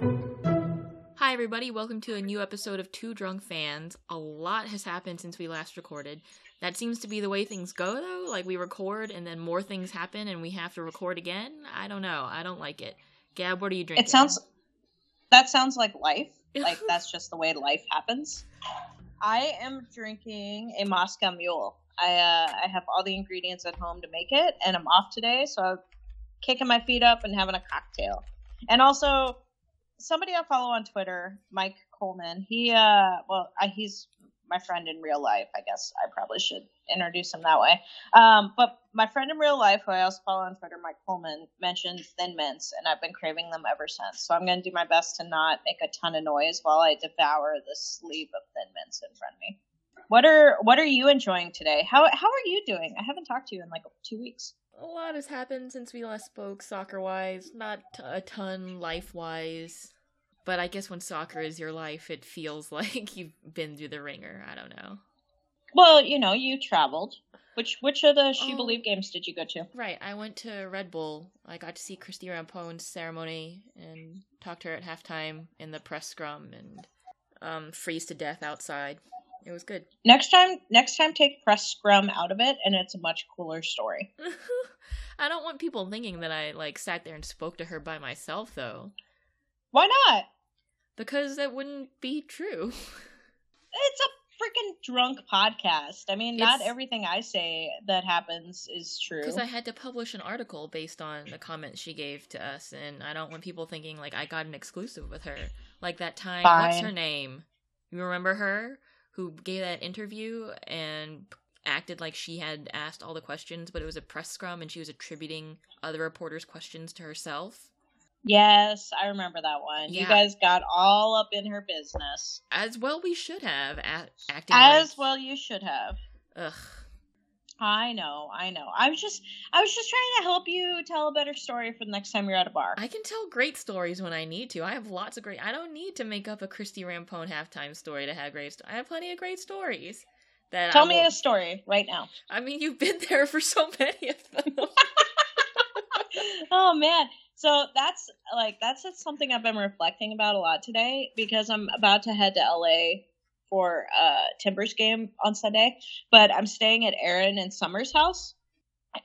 Hi, everybody. Welcome to a new episode of Two Drunk Fans. A lot has happened since we last recorded. That seems to be the way things go, though. Like, we record and then more things happen and we have to record again. I don't know. I don't like it. Gab, what are you drinking? It sounds. That sounds like life. Like, that's just the way life happens. I am drinking a Moscow Mule. I uh, I have all the ingredients at home to make it, and I'm off today, so I'm kicking my feet up and having a cocktail. And also, somebody I follow on Twitter, Mike Coleman. He uh, well, I, he's my friend in real life. I guess I probably should introduce him that way. Um, but my friend in real life, who I also follow on Twitter, Mike Coleman, mentioned Thin Mints, and I've been craving them ever since. So I'm going to do my best to not make a ton of noise while I devour the sleeve of Thin Mints in front of me. What are What are you enjoying today? How How are you doing? I haven't talked to you in like two weeks. A lot has happened since we last spoke, soccer wise. Not a ton life wise. But I guess when soccer is your life, it feels like you've been through the ringer. I don't know. Well, you know, you traveled. Which which of the She Oh. Believe games did you go to? Right, I went to Red Bull. I got to see Christie Rampone's ceremony and talked to her at halftime in the press scrum and um, freeze to death outside. It was good. Next time, next time, take press scrum out of it, and it's a much cooler story. I don't want people thinking that I like sat there and spoke to her by myself though, Why not? Because that wouldn't be true. It's a freaking drunk podcast. I mean, not It's- everything I say that happens is true. Because I had to publish an article based on the comments she gave to us, and I don't want people thinking like I got an exclusive with her. Like that time, what's her name? You remember her who gave that interview and acted like she had asked all the questions, but it was a press scrum, and she was attributing other reporters' questions to herself. Yes, I remember that one. You guys got all up in her business, As well, we should have a- acting as like- well. You should have. Ugh. I know, I know. I was just, I was just trying to help you tell a better story for the next time you're at a bar. I can tell great stories when I need to. I have lots of great. I don't need to make up a Christie Rampone halftime story to have great. I have plenty of great stories. That Tell me a story right now. I mean, you've been there for so many of them. oh man so that's like that's something i've been reflecting about a lot today because i'm about to head to la for a timbers game on sunday but i'm staying at aaron and summer's house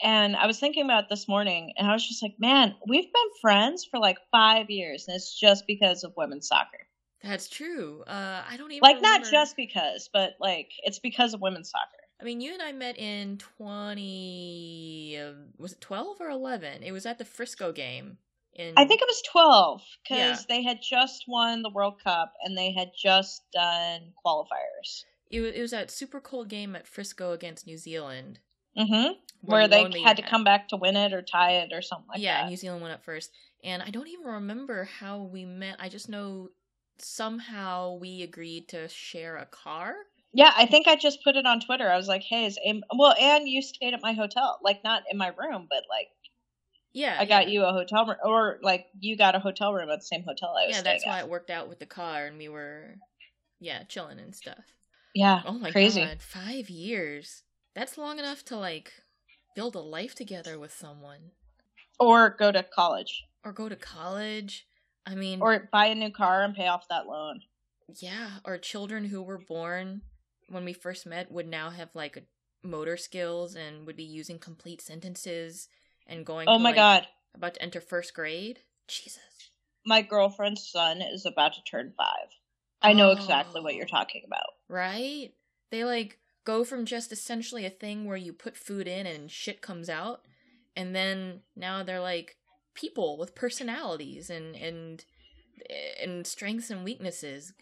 and i was thinking about this morning and i was just like man we've been friends for like five years and it's just because of women's soccer That's true. Uh, I don't even like not just because but like it's because of women's soccer I mean, you and I met in twenty. Uh, was it twelve or eleven? It was at the Frisco game. In I think it was 12 because Yeah. they had just won the World Cup and they had just done qualifiers. it was, it was that super cold game at Frisco against New Zealand. hmm Where they had to come back to win it or tie it or something like yeah, that. New Zealand went up first, and I don't even remember how we met. I just know somehow we agreed to share a car. Yeah, I think I just put it on Twitter. I was like, "Hey, is well," and you stayed at my hotel, like not in my room, but like Yeah, I got yeah. you a hotel room, or like you got a hotel room at the same hotel I was Yeah, that's why it worked out with the car, and we were, yeah, chilling and stuff. Yeah, Oh my crazy. god, five years. That's long enough to like build a life together with someone, Or go to college, or go to college. I mean, or buy a new car and pay off that loan. yeah, or children who were born when we first met would now have like motor skills and would be using complete sentences and going. Oh my like, god, About to enter first grade. Jesus. my girlfriend's son is about to turn five. I know exactly what Oh. you're talking about. right? They like go from just essentially a thing where you put food in and shit comes out, and then now they're like people with personalities and and and strengths and weaknesses.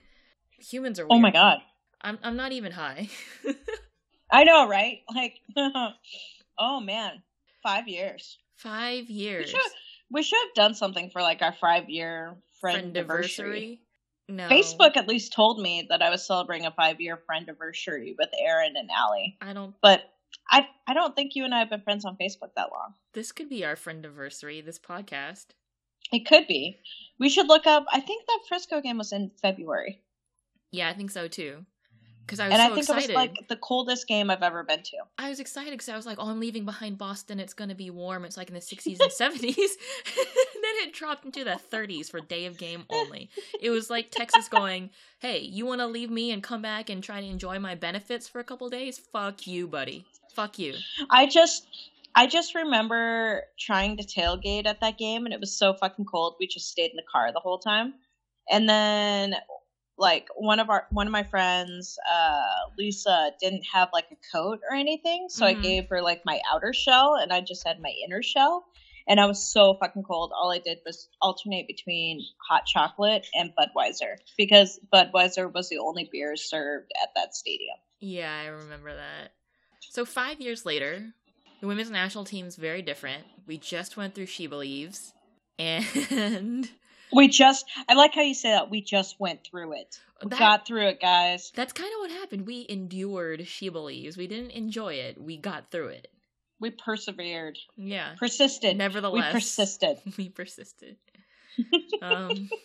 Humans are. Weird. Oh my god. I'm I'm not even high. I know, right? Like, oh man, five years. Five We years. should we should have done something for like our five year friend anniversary. No. Facebook at least told me that I was celebrating a five year friend anniversary with Aaron and Allie, I don't. but I I don't think you and I have been friends on Facebook that long. This could be our friend anniversary. This podcast. It could be. We should look up. I think that Frisco game was in February. Yeah, I think so too. Because I was and so I think excited. it was like the coldest game I've ever been to. I was excited because I was like, "Oh, I'm leaving behind Boston. It's gonna be warm. It's like in the 60s and 70s." and then it dropped into the 30s for day of game only. It was like Texas going, "Hey, you want to leave me and come back and try to enjoy my benefits for a couple days? Fuck you, buddy. Fuck you." I just I just remember trying to tailgate at that game and it was so fucking cold. We just stayed in the car the whole time. And then like one of our one of my friends, uh Lisa didn't have like a coat or anything, so Mhm. I gave her like my outer shell and I just had my inner shell. And I was so fucking cold. All I did was alternate between hot chocolate and Budweiser because Budweiser was the only beer served at that stadium. Yeah, I remember that. So five years later, the women's national team's very different. We just went through She Believes, and We just I like how you say that. We just went through it. We That- got through it, guys. that's kind of what happened. We endured She Believes. We didn't enjoy it. We got through it. We persevered. Yeah. Persisted. Nevertheless, we persisted. we persisted. Um,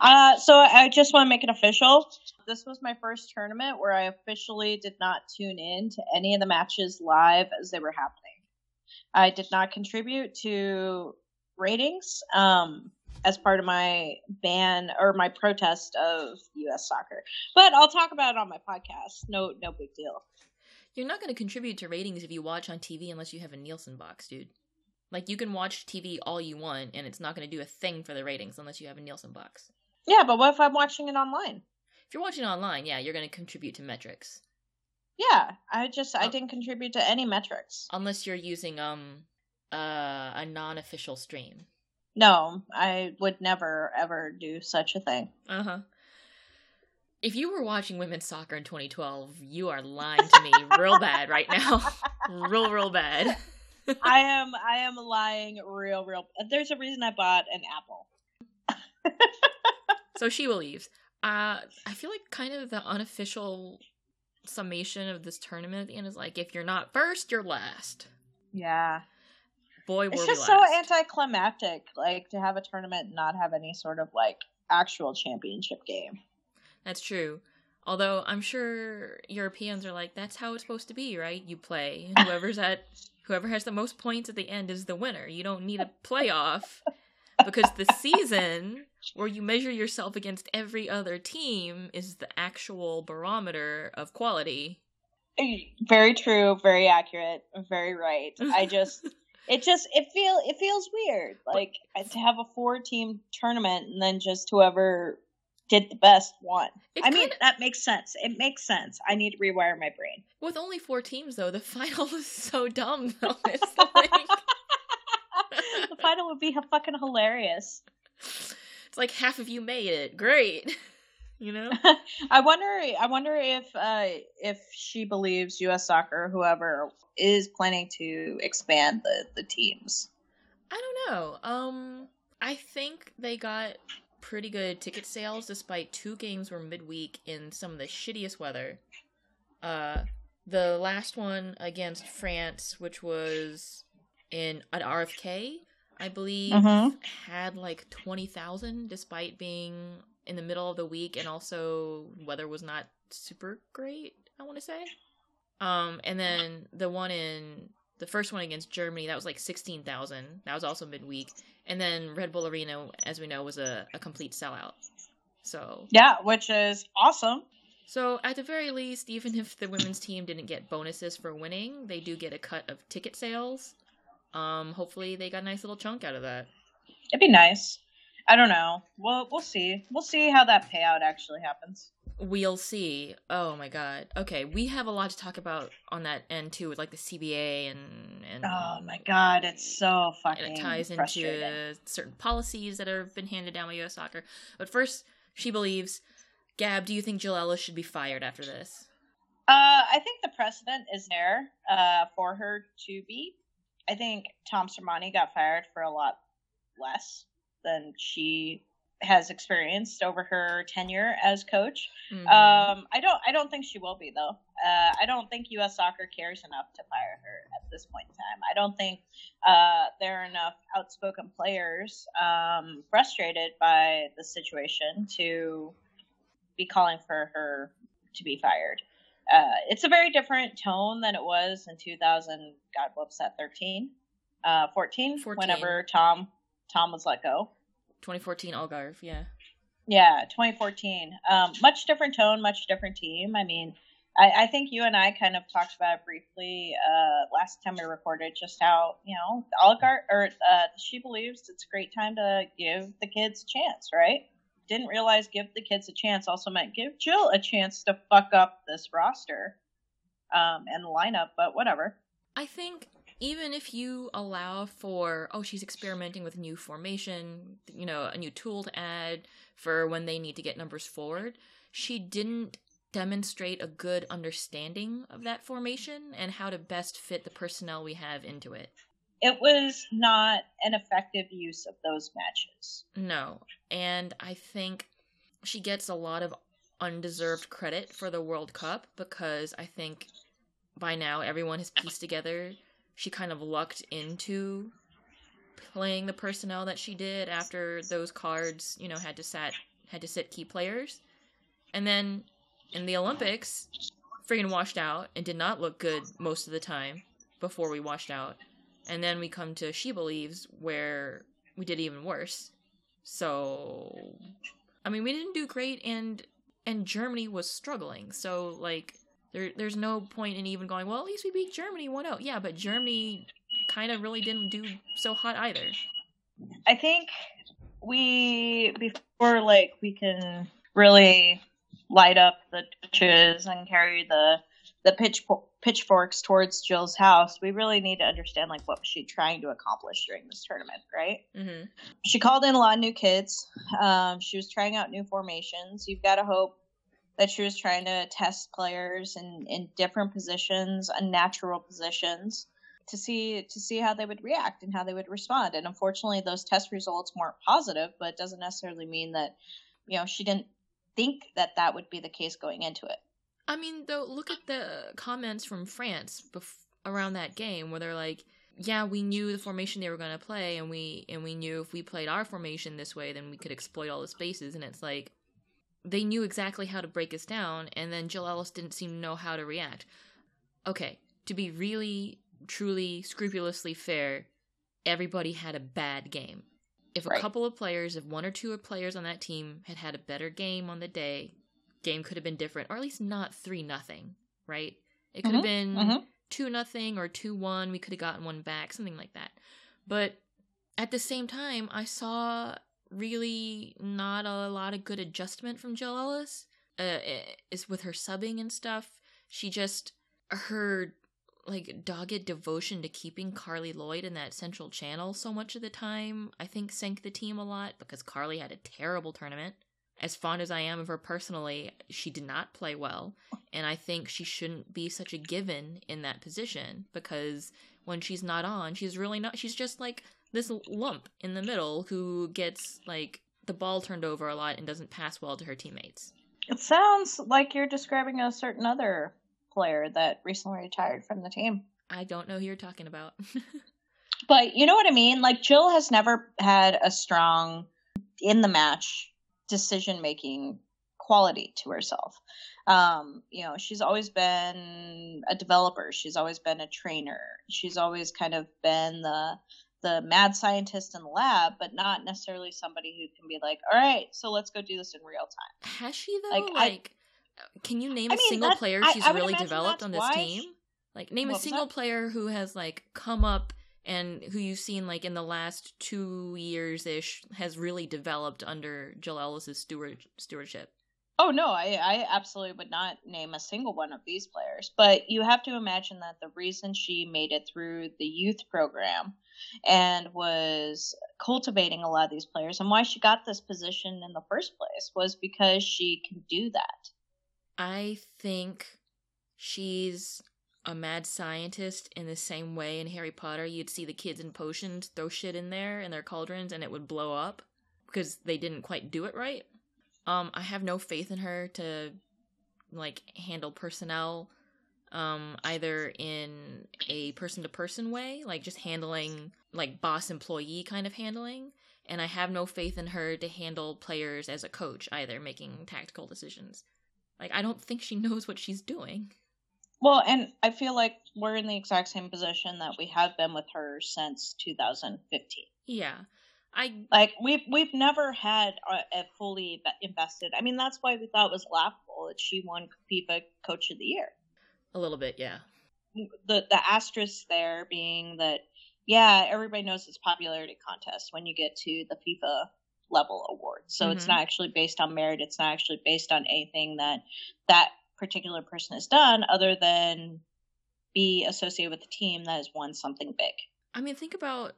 Uh, so I just want to make it official. This was my first tournament where I officially did not tune in to any of the matches live as they were happening. I did not contribute to ratings um, as part of my ban or my protest of U.S. soccer, but I'll talk about it on my podcast. No, no big deal. you're not going to contribute to ratings if you watch on TV unless you have a Nielsen box, dude. Like you can watch TV all you want, and it's not going to do a thing for the ratings unless you have a Nielsen box. Yeah, but what if I'm watching it online? If you're watching online, yeah, you're going to contribute to metrics. Yeah, I just I Oh. didn't contribute to any metrics. unless you're using um uh, a non-official stream. No, I would never ever do such a thing. Uh huh. If you were watching women's soccer in 2012, you are lying to me real bad right now, real real bad. I am I am lying real real. There's a reason I bought an apple. So she believes. Uh, I feel like kind of the unofficial summation of this tournament at the end is like, if you're not first, you're last. Yeah, Boy, were it's just so anticlimactic. Like to have a tournament and not have any sort of like actual championship game. That's true. Although I'm sure Europeans are like, that's how it's supposed to be, right? You play. Whoever's at whoever has the most points at the end is the winner. You don't need a playoff because the season where you measure yourself against every other team is the actual barometer of quality. Eh, very true. Very accurate. Very right. I just. It just it feel it feels weird like to have a four team tournament and then just whoever did the best won. I mean kinda- that makes sense. It makes sense. I need to rewire my brain. with only four teams though, the final is so dumb though. It's like, the final would be fucking hilarious. it's like half of you made it. Great. You know? I wonder. I wonder if uh, if she believes U.S. Soccer, whoever is planning to expand the the teams. I don't know. Um, I think they got pretty good ticket sales despite two games were midweek in some of the shittiest weather. Uh, the last one against France, which was in an RFK, I believe, Mhm. had like twenty thousand, despite being in the middle of the week, and also weather was not super great. I want to say. Um, and then the one in the first one against Germany, that was like sixteen thousand. That was also midweek. And then Red Bull Arena, as we know, was a, a complete sellout. So Yeah, which is awesome. so at the very least, even if the women's team didn't get bonuses for winning, they do get a cut of ticket sales. Um, hopefully they got a nice little chunk out of that. It'd be nice. I don't know. We'll we'll see. We'll see how that payout actually happens. We'll see. Oh my god. Okay, we have a lot to talk about on that end too, with like the CBA and and Oh my god, it's so fucking and it ties into certain policies that have been handed down by U.S. Soccer. But first, she believes. Gab, do you think Jill Ellis should be fired after this? Uh, I think the precedent is there uh, for her to be. I think Tom Sermanni got fired for a lot less than she has experienced over her tenure as coach. Mhm. Um, I don't. I don't think she will be though. Uh, I don't think U.S. Soccer cares enough to fire her at this point in time. I don't think uh, there are enough outspoken players um, frustrated by the situation to be calling for her to be fired. Uh, it's a very different tone than it was in 2000. God, whoops, at 13, uh, 14, 14. Whenever Tom Tom was let go. 2014 Algarve, yeah. Yeah, 2014. Um, much different tone, much different team. I mean, I, I think you and I kind of talked about it briefly uh, last time we recorded, just how you know Algar or uh, she believes it's a great time to give the kids a chance, right? Didn't realize give the kids a chance also meant give Jill a chance to fuck up this roster um, and lineup, but whatever. I think even if you allow for oh she's experimenting with a new formation, you know, a new tool to add for when they need to get numbers forward, she didn't demonstrate a good understanding of that formation and how to best fit the personnel we have into it. It was not an effective use of those matches. No. And I think she gets a lot of undeserved credit for the World Cup because I think by now everyone has pieced together she kind of lucked into playing the personnel that she did after those cards, you know, had to sat had to sit key players. And then in the Olympics, friggin' washed out and did not look good most of the time before we washed out. And then we come to She Believes, where we did even worse. So, I mean, we didn't do great, and and Germany was struggling. So, like, there there's no point in even going. Well, at least we beat Germany 1-0. Yeah, but Germany kind of really didn't do so hot either. I think we before like we can really light up the torches and carry the the pitch pitchforks towards Jill's house, we really need to understand like what was she trying to accomplish during this tournament, right? Mm-hmm. She called in a lot of new kids. Um, she was trying out new formations. You've got to hope that she was trying to test players in, in different positions, unnatural positions, to see to see how they would react and how they would respond. And unfortunately, those test results weren't positive, but it doesn't necessarily mean that you know she didn't think that that would be the case going into it. I mean, though, look at the comments from France bef- around that game where they're like, "Yeah, we knew the formation they were going to play, and we and we knew if we played our formation this way, then we could exploit all the spaces." And it's like they knew exactly how to break us down, and then Jill Ellis didn't seem to know how to react. Okay, to be really, truly, scrupulously fair, everybody had a bad game. If a Right. couple of players, if one or two players on that team had had a better game on the day, game could have been different, or at least not three nothing, right? It could have been mhm. two nothing or two one. We could have gotten one back, something like that. But at the same time, I saw really not a lot of good adjustment from Jill Ellis. Uh, is with her subbing and stuff. She just her like dogged devotion to keeping Carly Lloyd in that central channel so much of the time, I think sank the team a lot because Carly had a terrible tournament. As fond as I am of her personally, she did not play well, and I think she shouldn't be such a given in that position because when she's not on, she's really not. She's just like this lump in the middle who gets like the ball turned over a lot and doesn't pass well to her teammates. It sounds like you're describing a certain other player that recently retired from the team. I don't know who you're talking about. But you know what I mean? Like Jill has never had a strong in the match decision making quality to herself. Um, you know, she's always been a developer, she's always been a trainer, she's always kind of been the the mad scientist in the lab, but not necessarily somebody who can be like, all right, so let's go do this in real time. Has she though? Like, Like, I- can you name I a mean, single player she's I really developed on this team? she- Like, name a single player who has like come up and who you've seen like in the last two years ish has really developed under Jill Ellis's steward stewardship. Oh no, I, I absolutely would not name a single one of these players. But you have to imagine that the reason she made it through the youth program and was cultivating a lot of these players and why she got this position in the first place was because she can do that. I think she's a mad scientist in the same way in Harry Potter you'd see the kids in potions throw shit in there in their cauldrons and it would blow up because they didn't quite do it right. Um I have no faith in her to like handle personnel um either in a person to person way, like just handling like boss employee kind of handling, and I have no faith in her to handle players as a coach either making tactical decisions. Like I don't think she knows what she's doing. Well, and I feel like we're in the exact same position that we have been with her since 2015. Yeah. I like we've we've never had a, a fully invested. I mean, that's why we thought it was laughable that she won FIFA Coach of the Year. A little bit, yeah. The the asterisk there being that yeah, everybody knows it's popularity contest when you get to the FIFA level award. So mm-hmm. it's not actually based on merit. It's not actually based on anything that that particular person has done other than be associated with the team that has won something big. I mean, think about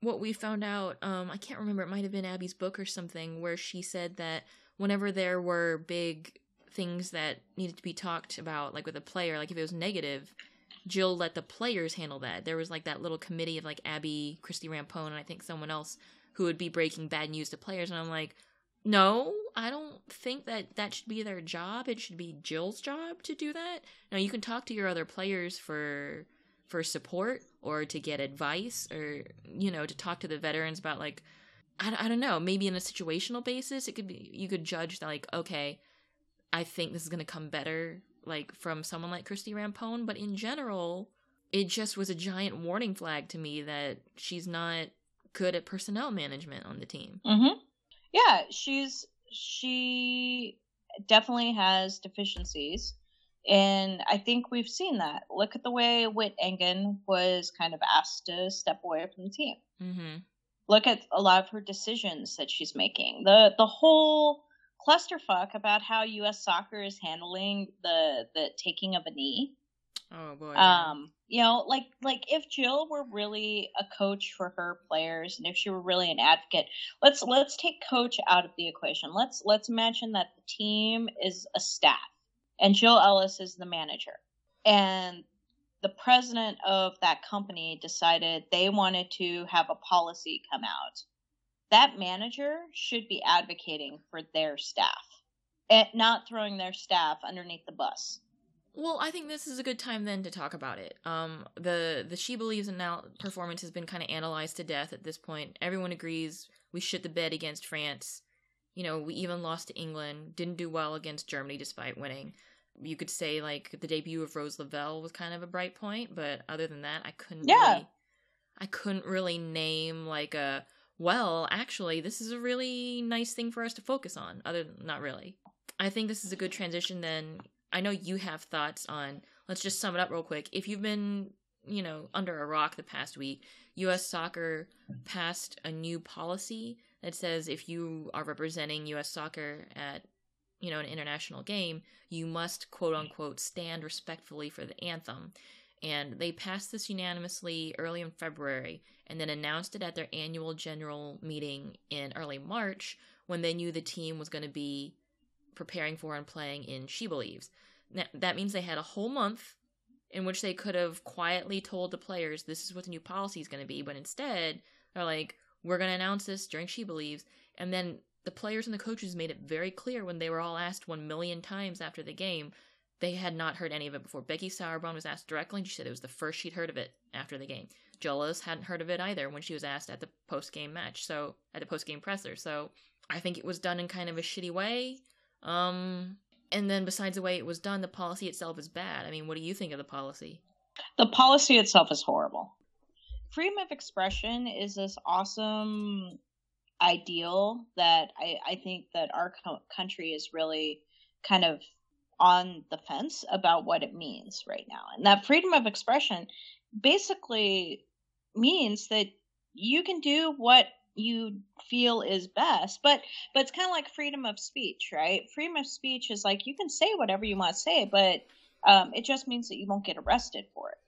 what we found out. Um, I can't remember. It might have been Abby's book or something where she said that whenever there were big things that needed to be talked about, like with a player, like if it was negative, Jill let the players handle that. There was like that little committee of like Abby, Christie Rampone, and I think someone else who would be breaking bad news to players. And I'm like, no, I don't think that that should be their job. It should be Jill's job to do that. Now you can talk to your other players for for support or to get advice or you know to talk to the veterans about like I, I don't know maybe in a situational basis it could be you could judge that like okay I think this is gonna come better like from someone like Christie Rampone but in general it just was a giant warning flag to me that she's not good at personnel management on the team. Mm-hmm. Yeah, she's she definitely has deficiencies. And I think we've seen that. Look at the way Whit Engen was kind of asked to step away from the team. Mm-hmm. Look at a lot of her decisions that she's making. The the whole clusterfuck about how U.S. soccer is handling the the taking of a knee Oh boy. Um, you know, like like if Jill were really a coach for her players and if she were really an advocate, let's let's take coach out of the equation. Let's let's imagine that the team is a staff and Jill Ellis is the manager. And the president of that company decided they wanted to have a policy come out. That manager should be advocating for their staff and not throwing their staff underneath the bus. Well, I think this is a good time then to talk about it. Um, the the She Believes in now performance has been kind of analyzed to death at this point. Everyone agrees we shit the bed against France. You know, we even lost to England. Didn't do well against Germany despite winning. You could say like the debut of Rose Lavelle was kind of a bright point, but other than that, I couldn't. Yeah. Really, I couldn't really name like a well. Actually, this is a really nice thing for us to focus on. Other than not really. I think this is a good transition then I know you have thoughts on. Let's just sum it up real quick. If you've been, you know, under a rock the past week, U.S. Soccer passed a new policy that says if you are representing U.S. Soccer at, you know, an international game, you must quote unquote stand respectfully for the anthem. And they passed this unanimously early in February and then announced it at their annual general meeting in early March when they knew the team was going to be preparing for and playing in She Believes. Now, that means they had a whole month in which they could have quietly told the players this is what the new policy is going to be, but instead they're like, we're going to announce this during She Believes. And then the players and the coaches made it very clear when they were all asked one million times after the game, they had not heard any of it before. Becky Sauerbrunn was asked directly, and she said it was the first she'd heard of it after the game. Jill Ellis hadn't heard of it either when she was asked at the post game match, so at the post game presser. So I think it was done in kind of a shitty way. Um, and then besides the way it was done, the policy itself is bad. I mean, what do you think of the policy? The policy itself is horrible. Freedom of expression is this awesome ideal that I, I think that our co- country is really kind of on the fence about what it means right now. And that freedom of expression basically means that you can do what you feel is best but but it's kind of like freedom of speech right freedom of speech is like you can say whatever you want to say but um, it just means that you won't get arrested for it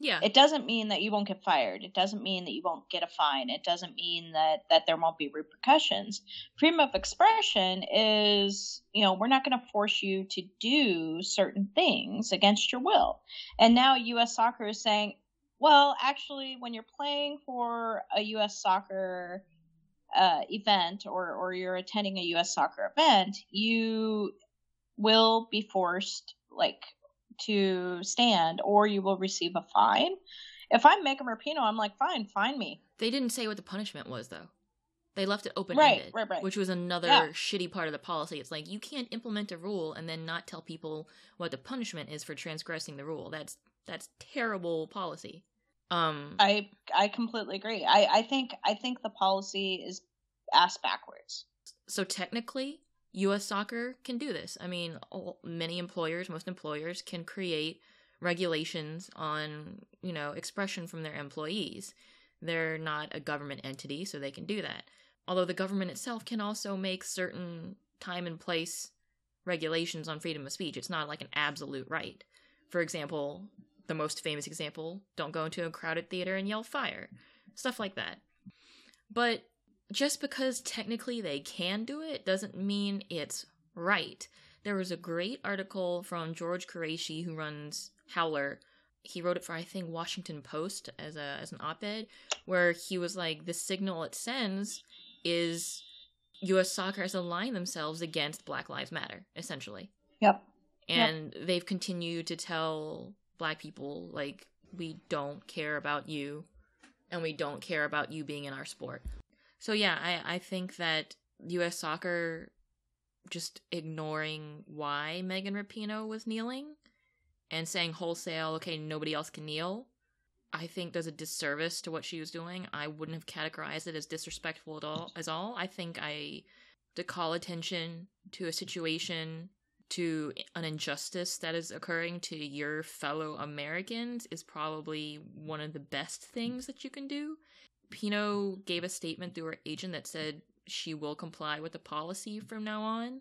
yeah it doesn't mean that you won't get fired it doesn't mean that you won't get a fine it doesn't mean that that there won't be repercussions freedom of expression is you know we're not going to force you to do certain things against your will and now us soccer is saying well, actually, when you're playing for a U.S. soccer uh, event or, or you're attending a U.S. soccer event, you will be forced like to stand or you will receive a fine. If I'm Megan Rapinoe, I'm like, fine, fine me. They didn't say what the punishment was, though. They left it open Right, ended, right, right. which was another Yeah. shitty part of the policy. It's like you can't implement a rule and then not tell people what the punishment is for transgressing the rule. That's that's terrible policy. Um, I I completely agree. I I think I think the policy is ass backwards. so technically, U.S. Soccer can do this. I mean, all, many employers, most employers, can create regulations on you know expression from their employees. They're not a government entity, so they can do that. Although the government itself can also make certain time and place regulations on freedom of speech. It's not like an absolute right. For example, the most famous example don't go into a crowded theater and yell fire. Stuff like that. But just because technically they can do it doesn't mean it's right. There was a great article from George Quraishi, who runs Howler. He wrote it for I think Washington Post as a as an op-ed, where he was like, the signal it sends is U.S. soccer has aligned themselves against Black Lives Matter, essentially, Yep. and they've continued to tell Black people like we don't care about you, and we don't care about you being in our sport. So yeah, I I think that U.S. soccer just ignoring why Megan Rapinoe was kneeling and saying wholesale, okay, nobody else can kneel. I think does a disservice to what she was doing. I wouldn't have categorized it as disrespectful at all. As all, I think I to call attention to a situation, to an injustice that is occurring to your fellow Americans is probably one of the best things that you can do. Pinoe gave a statement through her agent that said she will comply with the policy from now on.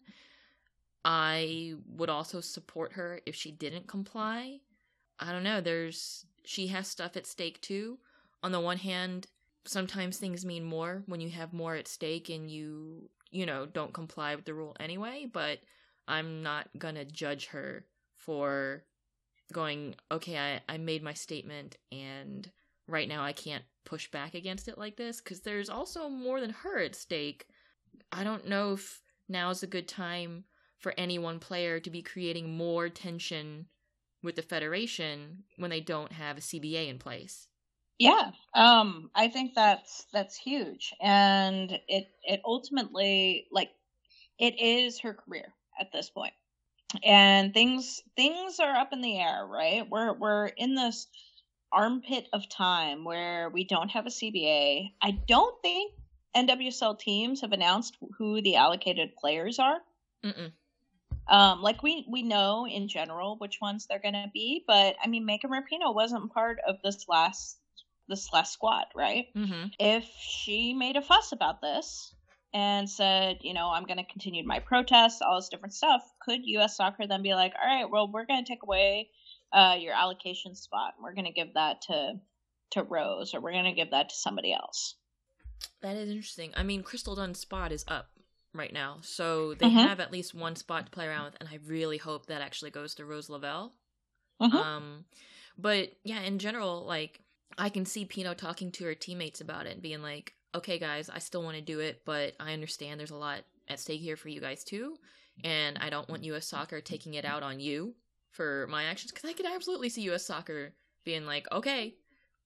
I would also support her if she didn't comply. I don't know, there's she has stuff at stake too. On the one hand, sometimes things mean more when you have more at stake and you, you know, don't comply with the rule anyway, but I'm not gonna judge her for going, okay, I, I made my statement and right now I can't push back against it like this because there's also more than her at stake. I don't know if now's a good time for any one player to be creating more tension with the federation when they don't have a CBA in place. Yeah, um, I think that's that's huge, and it it ultimately like it is her career at this point, and things things are up in the air, right? We're we're in this armpit of time where we don't have a CBA. I don't think NWSL teams have announced who the allocated players are. Mm-mm. Um, like we we know in general which ones they're gonna be, but I mean Megan Rapinoe wasn't part of this last this last squad, right? Mm-hmm. If she made a fuss about this and said, you know, I'm gonna continue my protests, all this different stuff, could US soccer then be like, All right, well we're gonna take away uh, your allocation spot and we're gonna give that to to Rose or we're gonna give that to somebody else. That is interesting. I mean, Crystal Dunn's spot is up right now, so they Mhm. have at least one spot to play around with, and I really hope that actually goes to Rose Lavelle. Mhm. Um, but yeah, in general, like I can see Pinoe talking to her teammates about it and being like, "Okay, guys, I still want to do it, but I understand there's a lot at stake here for you guys too, and I don't want U.S. Soccer taking it out on you for my actions because I could absolutely see U.S. Soccer being like, okay,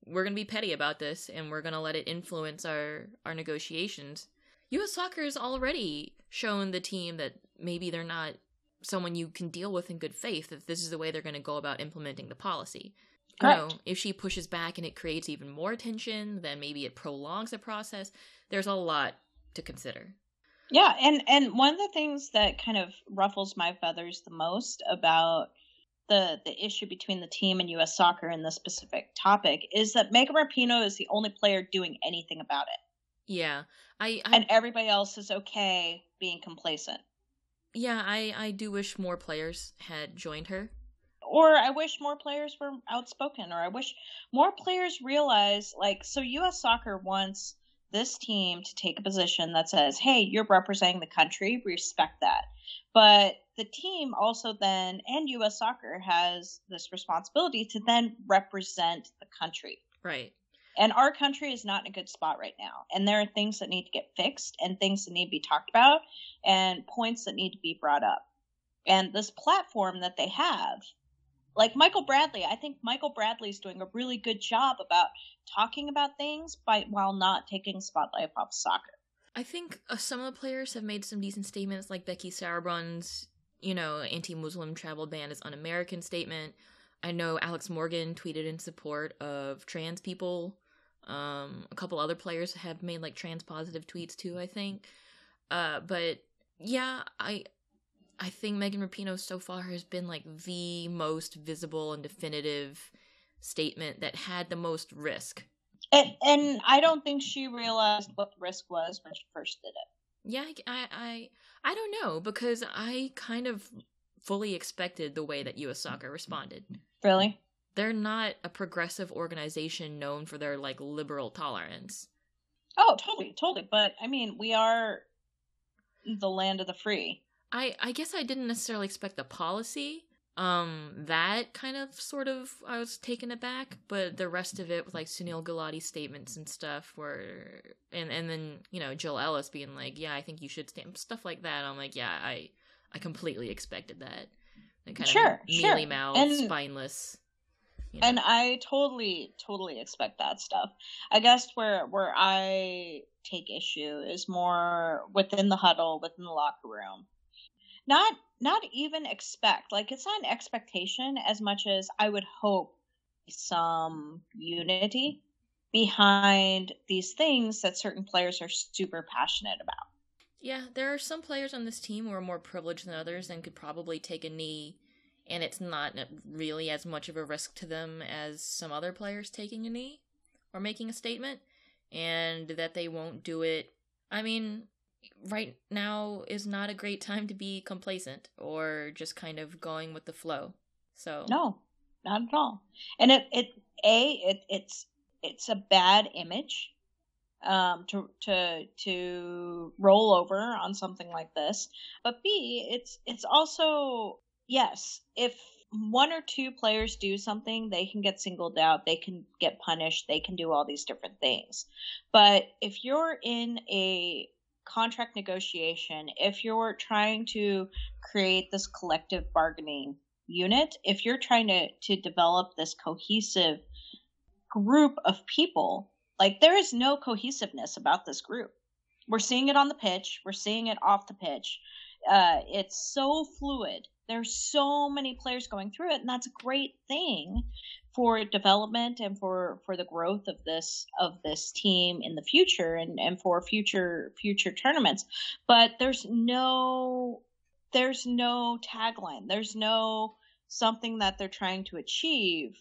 we're gonna be petty about this and we're gonna let it influence our our negotiations." U.S. Soccer has already shown the team that maybe they're not someone you can deal with in good faith if this is the way they're going to go about implementing the policy. You know, if she pushes back and it creates even more tension, then maybe it prolongs the process. There's a lot to consider. Yeah, and and one of the things that kind of ruffles my feathers the most about the the issue between the team and U.S. Soccer in this specific topic is that Megan Rapinoe is the only player doing anything about it, Yeah, I, I and everybody else is okay being complacent. yeah, I, I do wish more players had joined her. Or I wish more players were outspoken, or I wish more players realize, like, so U.S. Soccer wants this team to take a position that says, hey, you're representing the country, respect that. But the team also then, and U.S. Soccer has this responsibility to then represent the country. Right. And our country is not in a good spot right now. And there are things that need to get fixed and things that need to be talked about and points that need to be brought up. And this platform that they have, like Michael Bradley, I think Michael Bradley's doing a really good job about talking about things by while not taking spotlight off soccer. I think uh, some of the players have made some decent statements, like Becky Sauerbrunn's, you know, anti-Muslim travel ban is un-American statement. I know Alex Morgan tweeted in support of trans people. Um, a couple other players have made like trans positive tweets too, I think. Uh, but yeah, I I think Megan Rapinoe so far has been like the most visible and definitive statement that had the most risk. And, and I don't think she realized what the risk was when she first did it. Yeah, I, I, I don't know because I kind of fully expected the way that U.S. Soccer responded. Really? They're not a progressive organization known for their like liberal tolerance. Oh, totally, totally. But I mean, we are the land of the free. I I guess I didn't necessarily expect the policy. Um, that kind of sort of I was taken aback, but the rest of it with like Sunil Gulati statements and stuff were, and and then you know Jill Ellis being like, yeah, I think you should stand stuff like that. I'm like, yeah, I I completely expected that. The kind sure, of mealy mouthed, And- spineless. you know. and I totally, totally expect that stuff. I guess where where I take issue is more within the huddle, within the locker room. Not not even expect like it's not an expectation as much as I would hope some unity behind these things that certain players are super passionate about. Yeah, there are some players on this team who are more privileged than others and could probably take a knee, and it's not really as much of a risk to them as some other players taking a knee or making a statement, and that they won't do it. I mean, right now is not a great time to be complacent or just kind of going with the flow. So, No, not at all. And it it a it it's it's a bad image um to to to roll over on something like this. But B, it's it's also yes, if one or two players do something, they can get singled out, they can get punished, they can do all these different things. But if you're in a contract negotiation, if you're trying to create this collective bargaining unit, if you're trying to to develop this cohesive group of people, like there is no cohesiveness about this group. We're seeing it on the pitch, we're seeing it off the pitch. Uh, it's so fluid. There's so many players going through it, and that's a great thing for development and for for the growth of this of this team in the future and and for future future tournaments. But there's no there's no tagline. There's no something that they're trying to achieve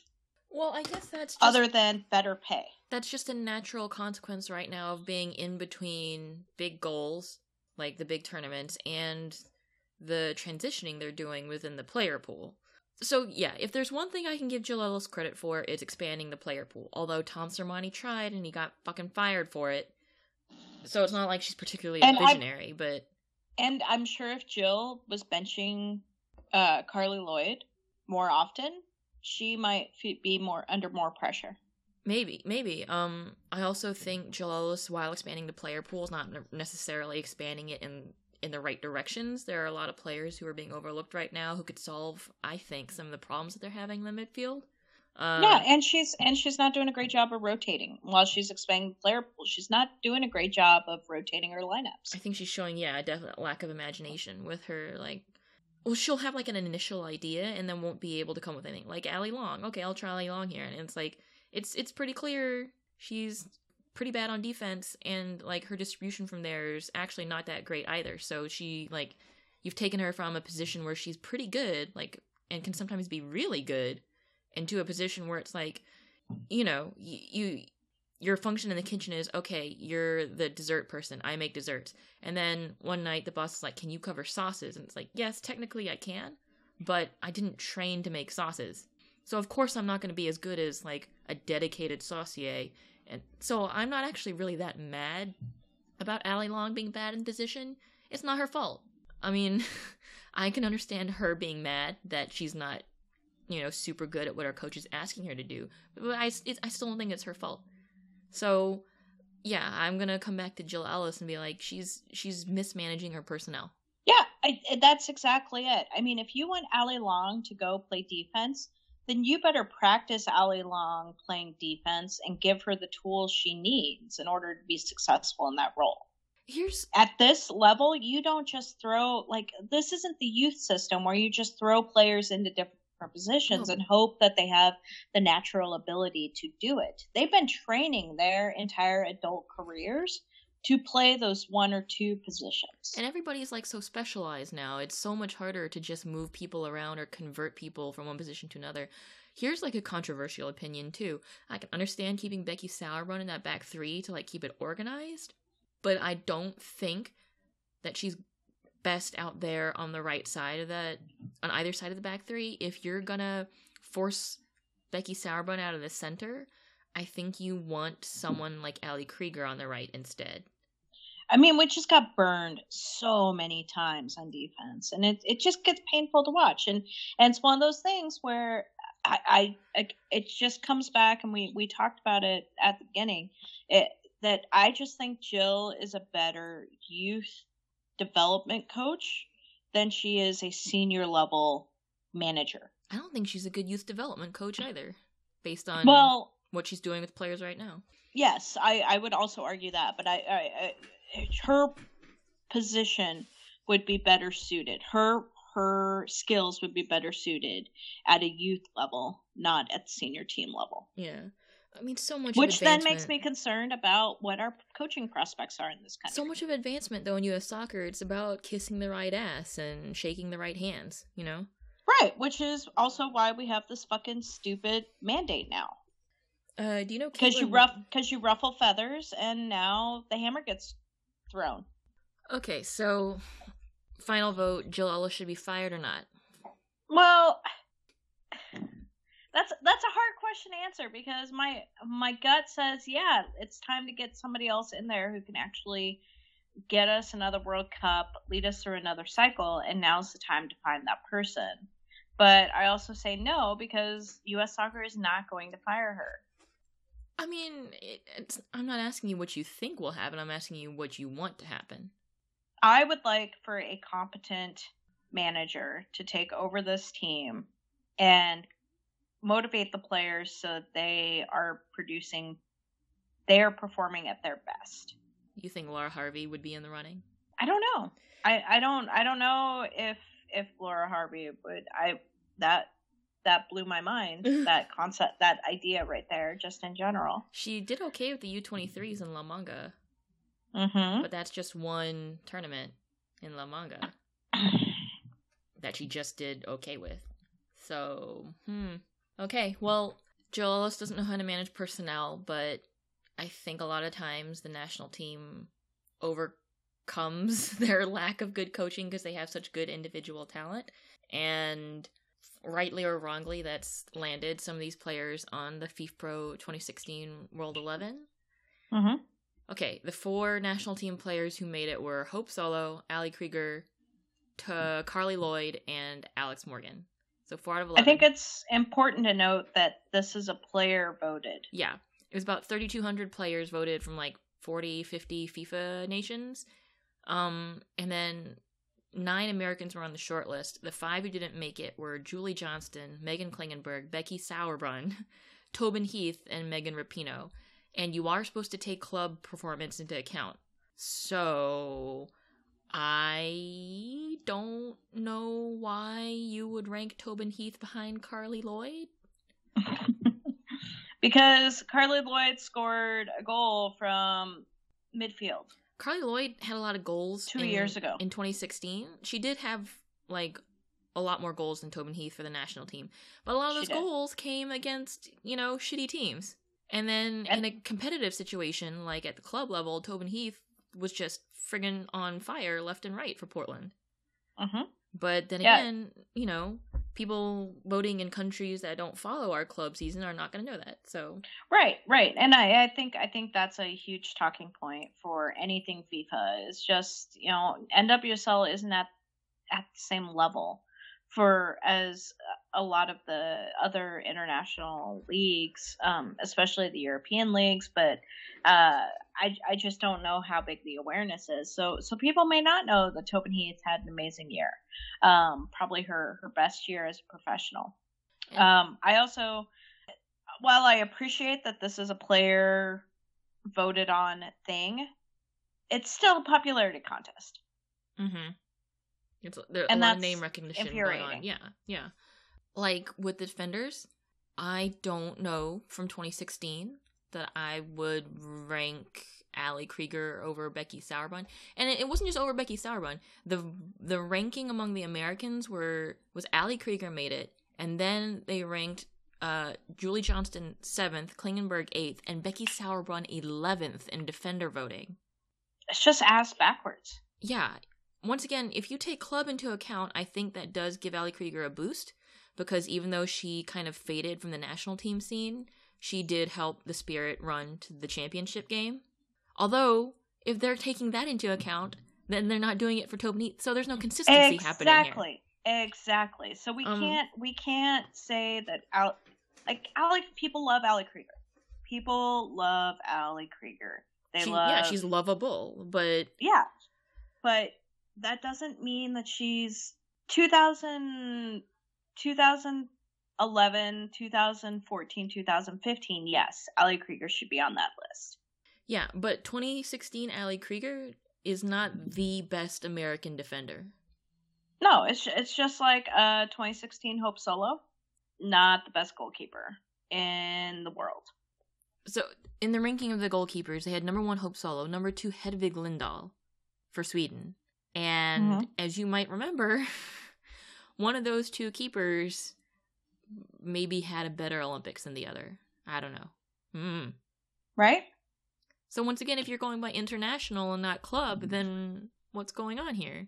well, I guess that's just, other than better pay. that's just a natural consequence right now of being in between big goals, like the big tournaments, and the transitioning they're doing within the player pool. So yeah, if there's one thing I can give Jill Ellis credit for, it's expanding the player pool. Although Tom Sermanni tried and he got fucking fired for it. So it's not like she's particularly a And I- visionary, but And I'm sure if Jill was benching uh, Carly Lloyd more often, she might be more under more pressure. Maybe, maybe. Um, I also think Jill Ellis, while expanding the player pool, is not necessarily expanding it in in the right directions. There are a lot of players who are being overlooked right now who could solve, I think, some of the problems that they're having in the midfield. Um, yeah, and she's and she's not doing a great job of rotating while she's expanding the player pool. She's not doing a great job of rotating her lineups. I think she's showing, yeah, a definite lack of imagination with her, like, well, she'll have like an initial idea and then won't be able to come with anything. Like Ali Long, okay, I'll try Ali Long here, and it's like it's it's pretty clear she's pretty bad on defense, and like her distribution from there is actually not that great either. So she like you've taken her from a position where she's pretty good, like, and can sometimes be really good, into a position where it's like, you know, you. you your function in the kitchen is okay you're the dessert person i make desserts and then one night the boss is like can you cover sauces and it's like yes technically i can but i didn't train to make sauces so of course i'm not going to be as good as like a dedicated saucier and so i'm not actually really that mad about ali long being bad in position it's not her fault i mean i can understand her being mad that she's not you know super good at what her coach is asking her to do but i, it, I still don't think it's her fault so, yeah, I'm gonna come back to Jill Ellis and be like, she's she's mismanaging her personnel. Yeah, I, that's exactly it. I mean, if you want Ali Long to go play defense, then you better practice Ali Long playing defense and give her the tools she needs in order to be successful in that role. here's at this level, you don't just throw like this isn't the youth system where you just throw players into different positions and hope that they have the natural ability to do it. They've been training their entire adult careers to play those one or two positions. and everybody's like so specialized now. It's so much harder to just move people around or convert people from one position to another. Here's like a controversial opinion too. I can understand keeping Becky Sauerbrunn in that back three to like keep it organized, but I don't think that she's best out there on the right side of that on either side of the back three. If you're gonna force Becky Sauerbrunn out of the center, I think you want someone like Ali Krieger on the right instead. I mean, we just got burned so many times on defense, and it it just gets painful to watch. And and it's one of those things where I, I, it just comes back, and we we talked about it at the beginning. It that I just think Jill is a better youth development coach than she is a senior level manager. I don't think she's a good youth development coach either, based on Well, what she's doing with players right now. Yes, I, I would also argue that, but I, I, I her position would be better suited. Her her skills would be better suited at a youth level, not at the senior team level. Yeah. I mean, so much. Which then makes me concerned about what our coaching prospects are in this country. So much of advancement, though, in U.S. soccer, it's about kissing the right ass and shaking the right hands. You know. right, which is also why we have this fucking stupid mandate now. Uh, do you know? Because you ruff, because you ruffle feathers, and now the hammer gets thrown. Okay, so final vote: Jill Ellis should be fired or not? Well, that's that's a hard question to answer because my my gut says yeah, it's time to get somebody else in there who can actually get us another World Cup, lead us through another cycle, and now's the time to find that person. But I also say no because U.S. Soccer is not going to fire her. I mean, it, it's, I'm not asking you what you think will happen. I'm asking you what you want to happen. I would like for a competent manager to take over this team and motivate the players so that they are producing they are performing at their best. You think Laura Harvey would be in the running? I don't know. I, I don't I don't know if if Laura Harvey would I that that blew my mind that concept that idea right there just in general. She did okay with the U23s in La Manga, Mhm. but that's just one tournament in La Manga that she just did okay with. So, hmm. Okay, well, Jill Ellis doesn't know how to manage personnel, but I think a lot of times the national team overcomes their lack of good coaching because they have such good individual talent. And rightly or wrongly, that's landed some of these players on the FIFPro 2016 World 11. Mhm. Okay, the four national team players who made it were Hope Solo, Ali Krieger, to Carli Lloyd, and Alex Morgan. So four out of 11. I think it's important to note that this is a player voted. yeah, it was about 3,200 players voted from like 40, 50 FIFA nations, um, and then nine Americans were on the short list. The five who didn't make it were Julie Johnston, Meghan Klingenberg, Becky Sauerbrunn, Tobin Heath, and Megan Rapinoe. And you are supposed to take club performance into account. So I don't know why you would rank Tobin Heath behind Carli Lloyd. because Carli Lloyd scored a goal from midfield. Carli Lloyd had a lot of goals Two in- years ago. in 2016. She did have like a lot more goals than Tobin Heath for the national team, but a lot of those goals came against you know shitty teams. And then And- in a competitive situation, like at the club level, Tobin Heath was just friggin' on fire left and right for Portland. hmm But then Yeah. again, you know, people voting in countries that don't follow our club season are not going to know that. So Right, right, and I, I think I think that's a huge talking point for anything FIFA. Is just you know NWSL isn't at at the same level for as a lot of the other international leagues, um, especially the European leagues. But uh, I I just don't know how big the awareness is. So so people may not know that Tobin Heath had an amazing year, um, probably her her best year as a professional. Um, I also, while I appreciate that this is a player voted on thing, it's still a popularity contest. Mm-hmm. It's there's And a lot of name recognition going on. Yeah, yeah. Like with the defenders, I don't know from 2016 that I would rank Ali Krieger over Becky Sauerbrunn, and it, it wasn't just over Becky Sauerbrunn. the The ranking among the Americans were was Ali Krieger made it, and then they ranked uh, Julie Johnston seventh, Klingenberg eighth, and Becky Sauerbrunn eleventh in defender voting. It's just ass backwards. Yeah. Once again, if you take club into account, I think that does give Ali Krieger a boost because even though she kind of faded from the national team scene, she did help the Spirit run to the championship game. Although, if they're taking that into account, then they're not doing it for Tobin. So there's no consistency happening. Exactly. Exactly. So we Um, can't we can't say that Al like Ali people love Ali Krieger. People love Ali Krieger. They She- love yeah, she's lovable, but yeah. But that doesn't mean that she's 2000 2000 2011, 2014, 2015. Yes, Ali Krieger should be on that list. yeah, but 2016 Ali Krieger is not the best American defender. No, it's it's just like uh 2016 Hope Solo, not the best goalkeeper in the world. So in the ranking of the goalkeepers, they had number one Hope Solo, number two Hedvig Lindahl for Sweden, and Mhm. as you might remember, one of those two keepers maybe had a better Olympics than the other. I don't know. Hmm. Right? So once again, if you're going by international and not club, then what's going on here?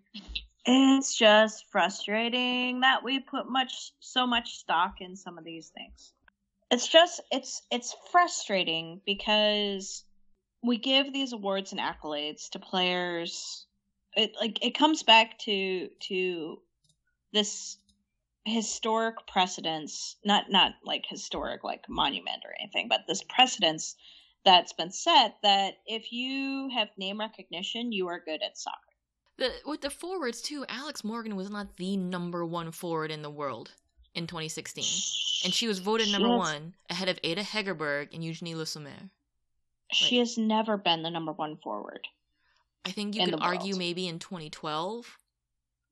It's just frustrating that we put much so much stock in some of these things. It's just it's it's frustrating because we give these awards and accolades to players it like it comes back to to this historic precedence not not like historic like monument or anything but this precedence that's been set that if you have name recognition you are good at soccer The with the forwards too, Alex Morgan was not the number one forward in the world in 2016, and she was voted number has- one ahead of Ada Hegerberg and Eugenie Le Sommer. She has never been the number one forward. I think you could argue maybe in 2012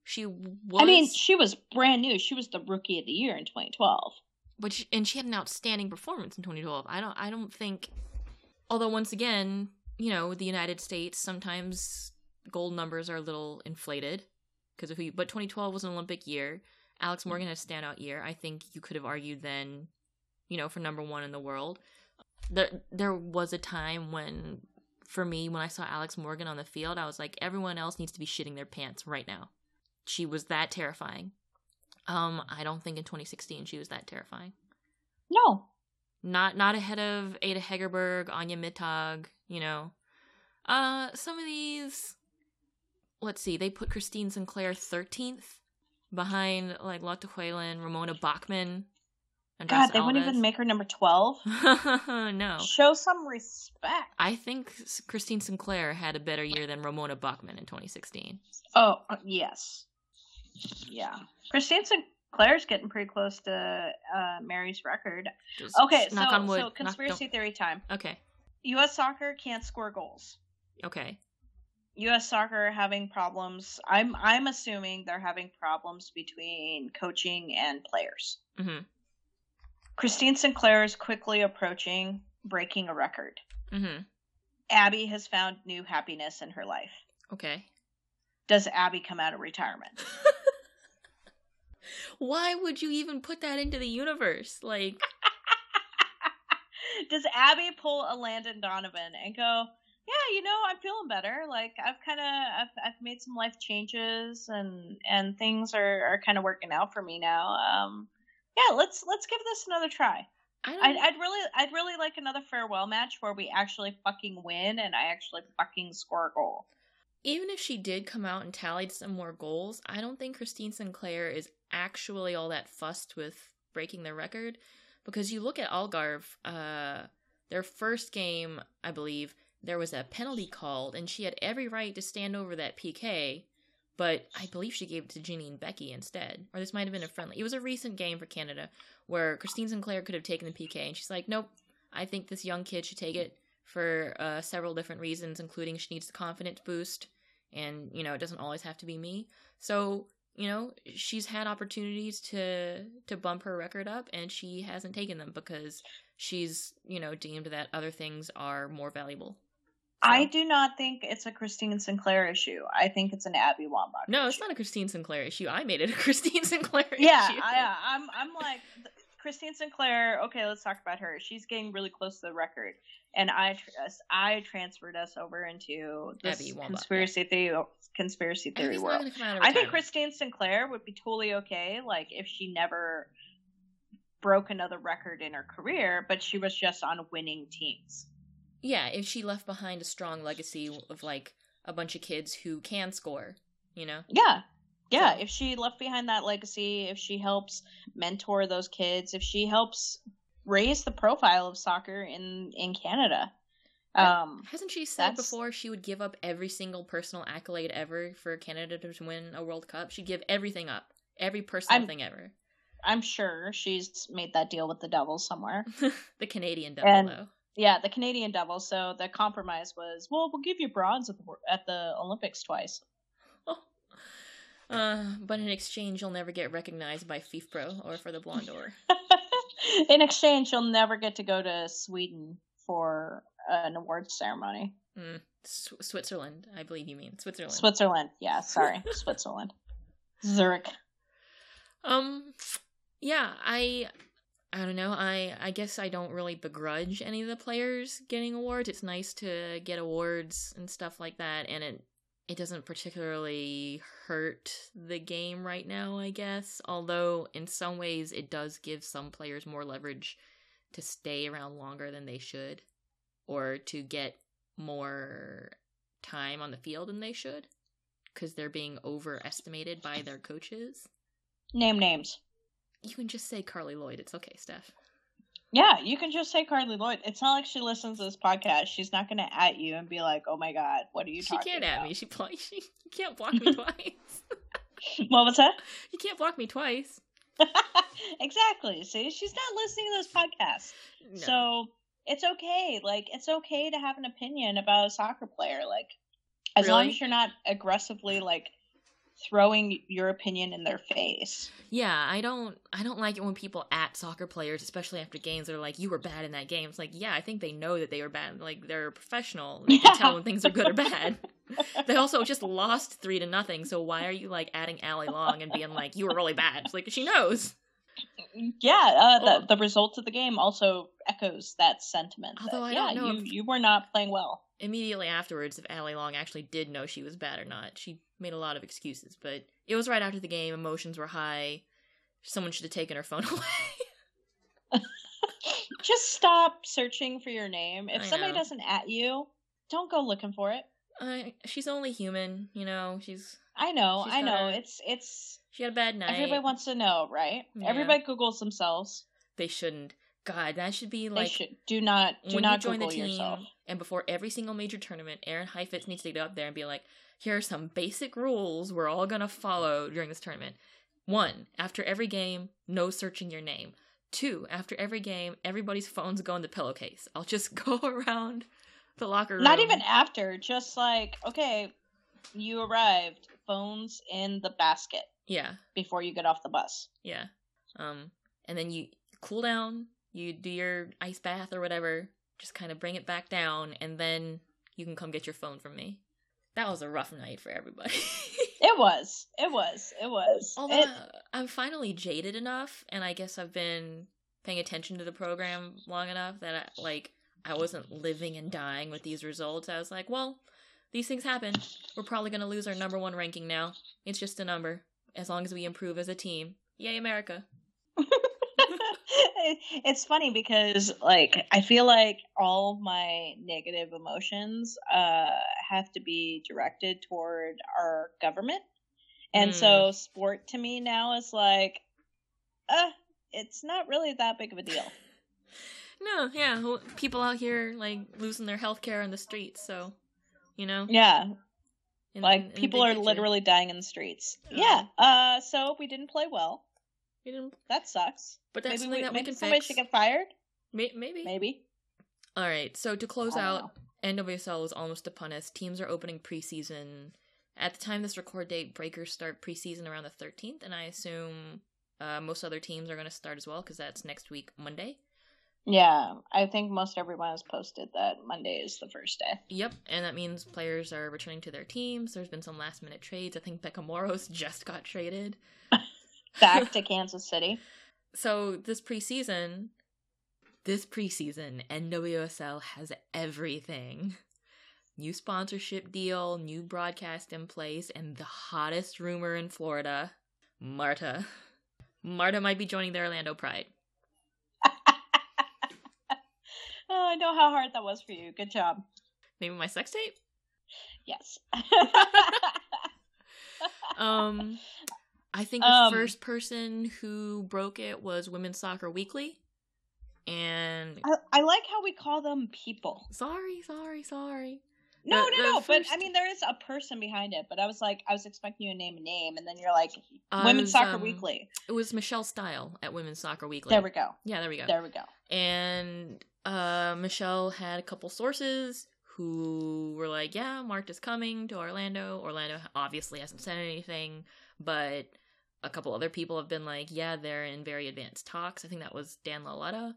she was. I mean, she was brand new. She was the rookie of the year in 2012. but she, and she had an outstanding performance in 2012. I don't I don't think. Although once again, you know, the United States sometimes gold numbers are a little inflated because if we. But 2012 was an Olympic year. Alex mm-hmm. Morgan had a standout year. I think you could have argued then, you know, for number one in the world. There there was a time when. For me, when I saw Alex Morgan on the field, I was like, everyone else needs to be shitting their pants right now. She was that terrifying. Um, I don't think in 2016 she was that terrifying. No. Not not ahead of Ada Hegerberg, Anja Mittag, you know. Uh some of these let's see, they put Christine Sinclair 13th behind like Lotte Whalen, Ramona Bachmann, and God, they wouldn't even make her number 12. no. Show some respect. I think Christine Sinclair had a better year than Ramona Bachmann in 2016. Oh, uh, yes. Yeah. Christine Sinclair's getting pretty close to uh, Mary's record. Just Okay, so, on wood. so Knock- conspiracy theory time. okay. U.S. soccer can't score goals. Okay. U.S. soccer having problems. I'm I'm assuming they're having problems between coaching and players. Mhm. Christine Sinclair is quickly approaching breaking a record. Mhm. Abby has found new happiness in her life. Okay. Does Abby come out of retirement? Why would you even put that into the universe? Like Does Abby pull a Landon Donovan and go, "Yeah, you know, I'm feeling better. Like I've kind of I've, I've made some life changes and and things are are kind of working out for me now. Um, yeah, let's let's give this another try. I don't I'd, I'd really I'd really like another farewell match where we actually fucking win and I actually fucking score a goal. Even if she did come out and tallied some more goals, I don't think Christine Sinclair is actually all that fussed with breaking the record because you look at Algarve, uh, their first game, I believe, there was a penalty called and she had every right to stand over that PK, but I believe she gave it to and Becky instead. Or this might have been a friendly. It was a recent game for Canada where Christine Sinclair could have taken the PK and she's like, nope, I think this young kid should take it. For uh, several different reasons, including she needs the confidence boost, and you know it doesn't always have to be me. So you know she's had opportunities to to bump her record up, and she hasn't taken them because she's you know deemed that other things are more valuable. I do not think it's a Christine Sinclair issue. I think it's an Abby Wambach. No, issue. it's not a Christine Sinclair issue. I made it a Christine Sinclair yeah, issue. I, I'm I'm like Christine Sinclair. Okay, let's talk about her. She's getting really close to the record, and I I transferred us over into this conspiracy theory conspiracy theory world. gonna come out of I think. Christine Sinclair would be totally okay, like if she never broke another record in her career, but she was just on winning teams. Yeah, if she left behind a strong legacy of like a bunch of kids who can score, you know. Yeah. Yeah, if she left behind that legacy, if she helps mentor those kids, if she helps raise the profile of soccer in in Canada. Um Hasn't she said That's- before she would give up every single personal accolade ever for Canada to win a World Cup? She'd give everything up, every personal I'm- thing ever. I'm sure she's made that deal with the devil somewhere. the Canadian devil, And- though. Yeah, the Canadian devil. So the compromise was, well, we'll give you bronze at the at the Olympics twice. Uh, but in exchange, you'll never get recognized by FIFPro or for the Ballon d'Or. in exchange, you'll never get to go to Sweden for an awards ceremony. Mm. S- Switzerland, I believe you mean Switzerland. Switzerland. Yeah, sorry, Switzerland. Zurich. Um, yeah, I, I don't know. I, I guess I don't really begrudge any of the players getting awards. It's nice to get awards and stuff like that, and it, it doesn't particularly hurt the game right now. I guess, although in some ways it does give some players more leverage to stay around longer than they should, or to get more time on the field than they should, because they're being overestimated by their coaches. Name names. You can just say Carli Lloyd. It's okay, Steph. Yeah, you can just say Carli Lloyd. It's not like she listens to this podcast. She's not going to at you and be like, "Oh my god, what are you She talking can't about?" at me. She she can't block me twice. What was that? You can't block me twice. exactly. See, she's not listening to this podcast. No. So it's okay. Like it's okay to have an opinion about a soccer player. Like as long as you're not aggressively like throwing your opinion in their face. yeah, I don't I don't like it when people at soccer players, especially after games, are like, "You were bad in that game." It's like, yeah, I think they know that they were bad. Like they're professional. They can tell when things are good or bad. They also just lost three to nothing. So why are you like adding Allie Long and being like, "You were really bad"? It's like she knows. Yeah, uh, the, the result of the game also echoes that sentiment. that, Although I yeah, don't know you, if- you were not playing well. Immediately afterwards if Allie Long actually did know she was bad or not. She made a lot of excuses, but it was right after the game. Emotions were high. Someone should have taken her phone away. Just stop searching for your name. If I somebody know. doesn't at you, don't go looking for it. I, she's only human, you know. She's I know, She's I know. gotta- It's it's she had a bad night. everybody wants to know, right? Yeah. Everybody Googles themselves. they shouldn't. God, that should be like should do not do when not you join Google the team yourself. and before every single major tournament, Aaron Heifetz needs to get up there and be like, "Here are some basic rules we're all gonna follow during this tournament." One, after every game, no searching your name. Two, after every game, everybody's phones go in the pillowcase. I'll just go around the locker room. Not even after, just like okay, you arrived, phones in the basket Yeah, before you get off the bus. yeah. Um, and then you cool down. You do your ice bath or whatever. Just kind of bring it back down, and then you can come get your phone from me. That was a rough night for everybody. It was. It was. It was. Although It- I'm finally jaded enough, and I guess I've been paying attention to the program long enough that I, like I wasn't living and dying with these results. I was like, well, these things happen. We're probably gonna lose our number one ranking now. It's just a number. As long as we improve as a team, yay America! it's funny because like I feel like all my negative emotions uh have to be directed toward our government. And so sport to me now is like uh it's not really that big of a deal. No, yeah, people out here like losing their health care in the streets. So, you know, Yeah, in- in like the people big are picture. literally dying in the streets. Oh. Yeah. Uh so we didn't play well. We didn't- That sucks. But that's maybe something we, that we can somebody fix. should get fired. May- maybe. Maybe. All right, so to close out, NWSL is almost upon us. Teams are opening preseason. At the time this record date, Breakers start preseason around the 13th, and I assume uh, most other teams are going to start as well because that's next week, Monday. Yeah, I think most everyone has posted that Monday is the first day. Yep, and that means players are returning to their teams. There's been some last minute trades. I think Becca Moros just got traded. Back to Kansas City. So this preseason, this preseason, NWSL has everything. New sponsorship deal, new broadcast in place, and the hottest rumor in Florida, Marta. Marta might be joining the Orlando Pride. Oh, I know how hard that was for you. Good job. Maybe my sex tape? Yes. Um I think the Um, first person who broke it was Women's Soccer Weekly. And I, I like how we call them people. sorry, sorry, sorry. No, The- no, the no. But I mean, there is a person behind it. But I was like, I was expecting you to name a name, and then you're like, Women's was, Soccer um, Weekly. It was Michelle Style at Women's Soccer Weekly. There we go. yeah, there we go. There we go. And uh, Michelle had a couple sources who were like, "Yeah, Mark is coming to Orlando." Orlando obviously hasn't said anything, but a couple other people have been like, "Yeah, they're in very advanced talks." I think that was Dan Lauletta.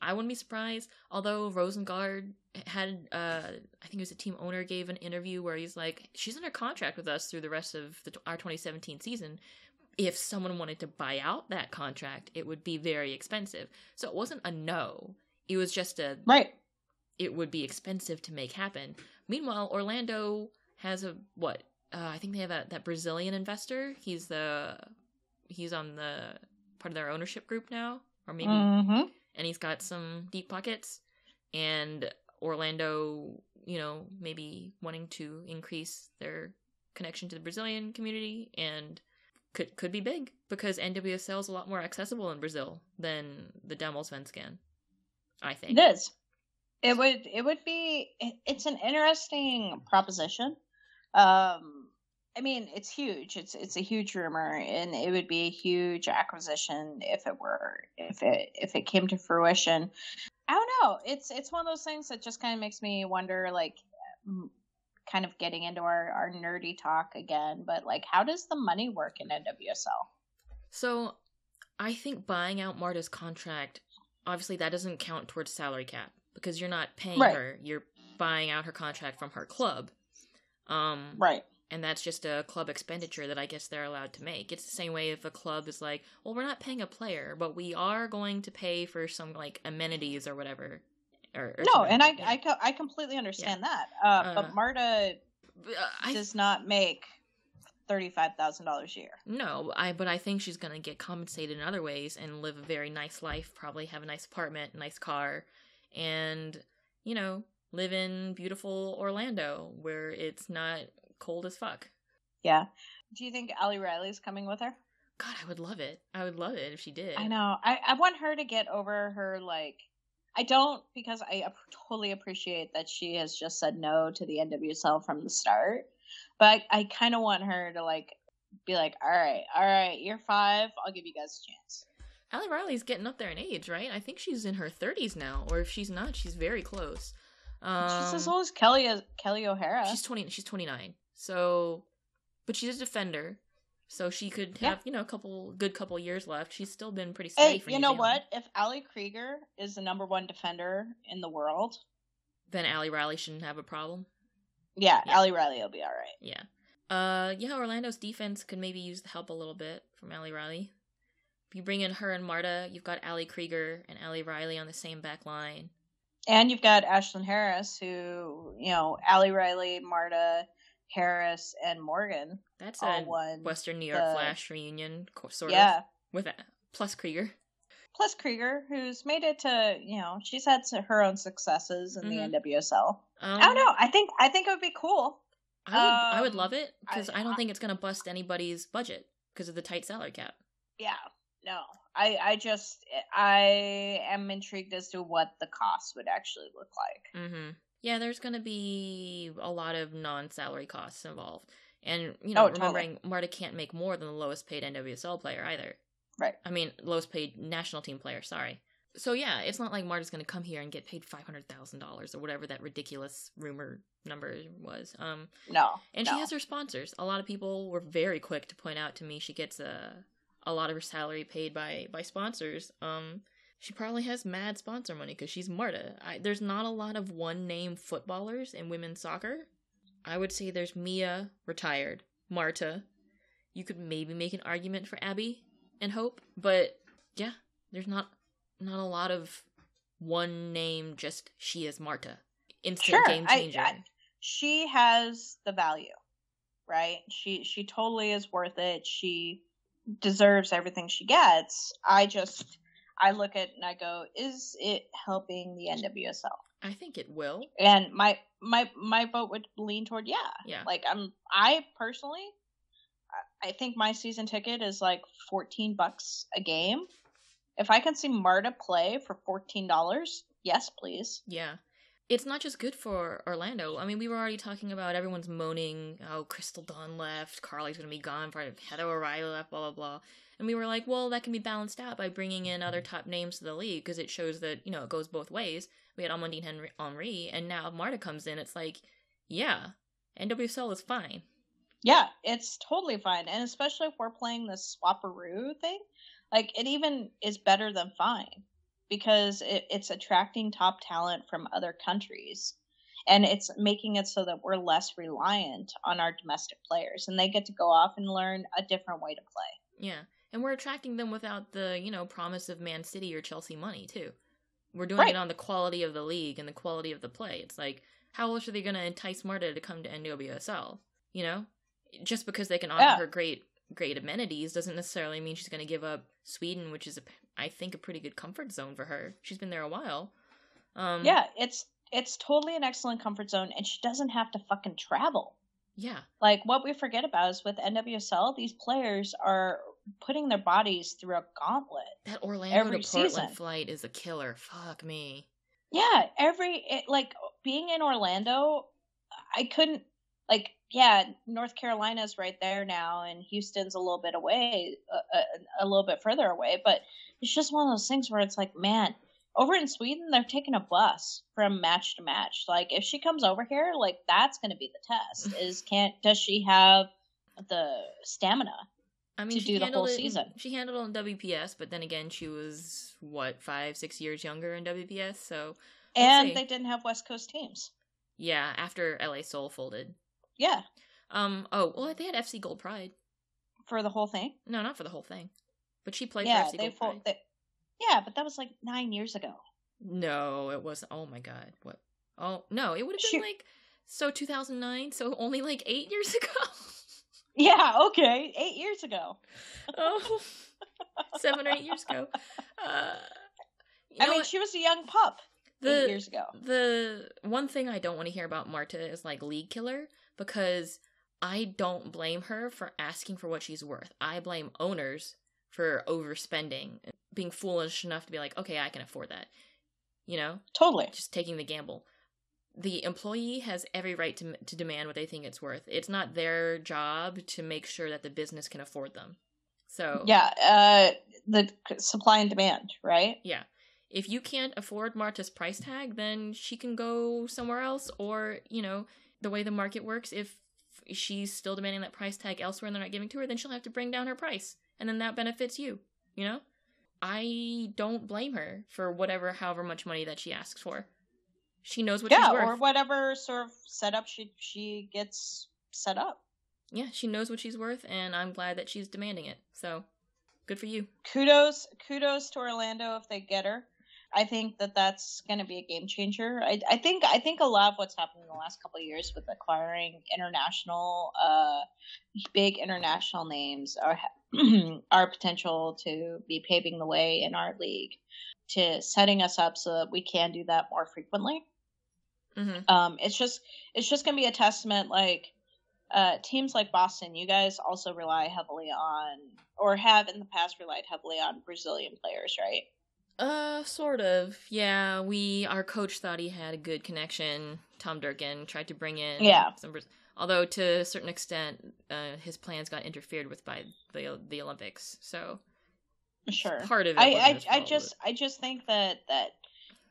I wouldn't be surprised. Although Rosengard had, uh, I think it was a team owner gave an interview where he's like, "She's under contract with us through the rest of the, our 2017 season." If someone wanted to buy out that contract, it would be very expensive. So it wasn't a no. It was just a Right. it would be expensive to make happen. Meanwhile, Orlando has a what? Uh, I think they have a, that Brazilian investor. He's the he's on the part of their ownership group now, or maybe, hmm and he's got some deep pockets. And Orlando, you know, maybe wanting to increase their connection to the Brazilian community and could could be big because NWSL is a lot more accessible in Brazil than the Damallsvenskan. I think. It is. It would. It would be. It's an interesting proposition. Um, I mean, it's huge. It's it's a huge rumor, and it would be a huge acquisition if it were if it if it came to fruition. I don't know. It's it's one of those things that just kind of makes me wonder, like, kind of getting into our our nerdy talk again. But like, how does the money work in NWSL? So, I think buying out Marta's contract, obviously that doesn't count towards salary cap because you're not paying Right. her, you're buying out her contract from her club. Um Right. And that's just a club expenditure that I guess they're allowed to make. It's the same way if a club is like, "Well, we're not paying a player, but we are going to pay for some like amenities or whatever." Or, or No, and I like. I, co- I completely understand that. Uh, Uh, but Marta Uh, I does not make thirty five thousand dollars a year. No, I but I think she's gonna get compensated in other ways and live a very nice life. Probably have a nice apartment, nice car, and you know live in beautiful Orlando where it's not cold as fuck. Yeah. Do you think Ali Riley's coming with her? God, I would love it. I would love it if she did. I know. I, I want her to get over her like. I don't because I ap- totally appreciate that she has just said no to the NWSL from the start, but I, I kind of want her to like be like, all right, all right, you're five, I'll give you guys a chance. Ali Riley's getting up there in age, right? I think she's in her thirties now, or if she's not, she's very close. Um, she's as old as Kelly Kelly O'Hara. She's twenty. She's twenty nine. So, but she's a defender, so she could Yeah. have you know a couple good couple years left. She's still been pretty Hey, steady for you know what? If Ali Krieger is the number one defender in the world, Then Ali Riley shouldn't have a problem. yeah, Yeah. Ali Riley will be all right. Yeah. Uh, yeah. Orlando's defense could maybe use the help a little bit from Ali Riley. If you bring in her and Marta, you've got Ali Krieger and Ali Riley on the same back line. And you've got Ashlyn Harris, who you know, Ali Riley, Marta Harris, and Morgan That's all a won. Western New York the- Flash reunion, sort yeah. of, with a, plus Krieger. Plus Krieger, who's made it to you know, she's had her own successes in Mhm. the NWSL. Um, I don't know. I think I think it would be cool. I would, I would Um, love it because I, I- don't think it's gonna bust anybody's budget because of the tight salary cap. Yeah. No. I I just I am intrigued as to what the cost would actually look like. Mm-hmm. Yeah, there's going to be a lot of non-salary costs involved, and you know, Oh, totally. remembering Marta can't make more than the lowest paid NWSL player either. Right. I mean, lowest paid national team player. Sorry. So yeah, it's not like Marta's going to come here and get paid five hundred thousand dollars or whatever that ridiculous rumor number was. Um, no, and no. she has her sponsors. A lot of people were very quick to point out to me she gets a a lot of her salary paid by by sponsors. Um, she probably has mad sponsor money because she's Marta. I, there's not a lot of one name footballers in women's soccer. I would say there's Mia, retired, Marta. You could maybe make an argument for Abby and Hope, but yeah, there's not not a lot of one name. Just she is Marta, instant Sure, game changer. She has the value, right? She she totally is worth it. She deserves everything she gets. I just I look at it and I go, is it helping the NWSL? I think it will. And my my my vote would lean toward yeah. Yeah. Like I'm I personally I- I think my season ticket is like 14 bucks a game. If I can see Marta play for $14, yes, please. Yeah. It's not just good for Orlando. I mean, we were already talking about everyone's moaning, oh, Crystal Dunn left, Carli's going to be gone, for Heather O'Reilly left, blah, blah, blah. And we were like, well, that can be balanced out by bringing in other mm-hmm. top names to the league because it shows that, you know, it goes both ways. We had Amandine Henry, Henry, and now Marta comes in, it's like, yeah, NWSL is fine. Yeah, it's totally fine. And especially if we're playing this swapperoo thing, like it even is better than fine because it, it's attracting top talent from other countries and it's making it so that we're less reliant on our domestic players and they get to go off and learn a different way to play. Yeah. And we're attracting them without the, you know, promise of Man City or Chelsea money, too. We're doing Right. it on the quality of the league and the quality of the play. It's like, how else are they going to entice Marta to come to NWSL? You know? Just because they can offer Yeah. her great great amenities doesn't necessarily mean she's going to give up Sweden, which is, a, I think, a pretty good comfort zone for her. She's been there a while. Um, Yeah, it's it's totally an excellent comfort zone and she doesn't have to fucking travel. Yeah. Like what we forget about is with NWSL, these players are putting their bodies through a gauntlet. That Orlando Every to Portland season. flight is a killer. Fuck me. Yeah, every it, like being in Orlando, I couldn't like yeah, North Carolina's right there now, and Houston's a little bit away, a, a, a little bit further away. But it's just one of those things where it's like, man, over in Sweden, they're taking a bus from match to match. Like if she comes over here, like that's going to be the test: is can't does she have the stamina? I mean, to do the whole it season. she handled it on WPS, but then again, she was what five, six years younger in WPS. So And see. they didn't have West Coast teams. yeah, after LA Sol folded. Yeah, Um. Oh well, they had FC Gold Pride. for the whole thing. No, not for the whole thing, but she played yeah, for FC they, Gold they yeah, but that was like nine years ago. No, it was. Oh my god, what? Oh no, it would have been She- like so 2009. So only like eight years ago. Yeah, okay, eight years ago. oh, seven or eight years ago. Uh, I mean, what? she was a young pup the eight years ago. the one thing I don't want to hear about Marta is like league killer because I don't blame her for asking for what she's worth. I blame owners for overspending, being foolish enough to be like, okay, I can afford that. You know, Totally. just taking the gamble. The employee has every right to to demand what they think it's worth. It's not their job to make sure that the business can afford them. So Yeah, uh, the supply and demand, right? Yeah. If you can't afford Marta's price tag, then she can go somewhere else, or, you know, the way the market works, if she's still demanding that price tag elsewhere and they're not giving to her, then she'll have to bring down her price. And then that benefits you, you know? I don't blame her for whatever, however much money that she asks for. She knows what yeah, she's worth. or whatever sort of setup she she gets set up. Yeah, she knows what she's worth, and I'm glad that she's demanding it. So, good for you. Kudos, kudos to Orlando if they get her. I think that that's going to be a game changer. I, I think I think a lot of what's happened in the last couple of years with acquiring international, uh, big international names are our potential to be paving the way in our league to setting us up so that we can do that more frequently. hmm Um, it's just it's just going to be a testament like uh, teams like Boston, you guys also rely heavily on, or have in the past relied heavily on Brazilian players, right? Uh, sort of. Yeah, we our coach thought he had a good connection. Tom Durkin tried to bring in Yeah. some, although to a certain extent, uh, his plans got interfered with by the the Olympics. So Sure. Part of it. I I, I just I just think that that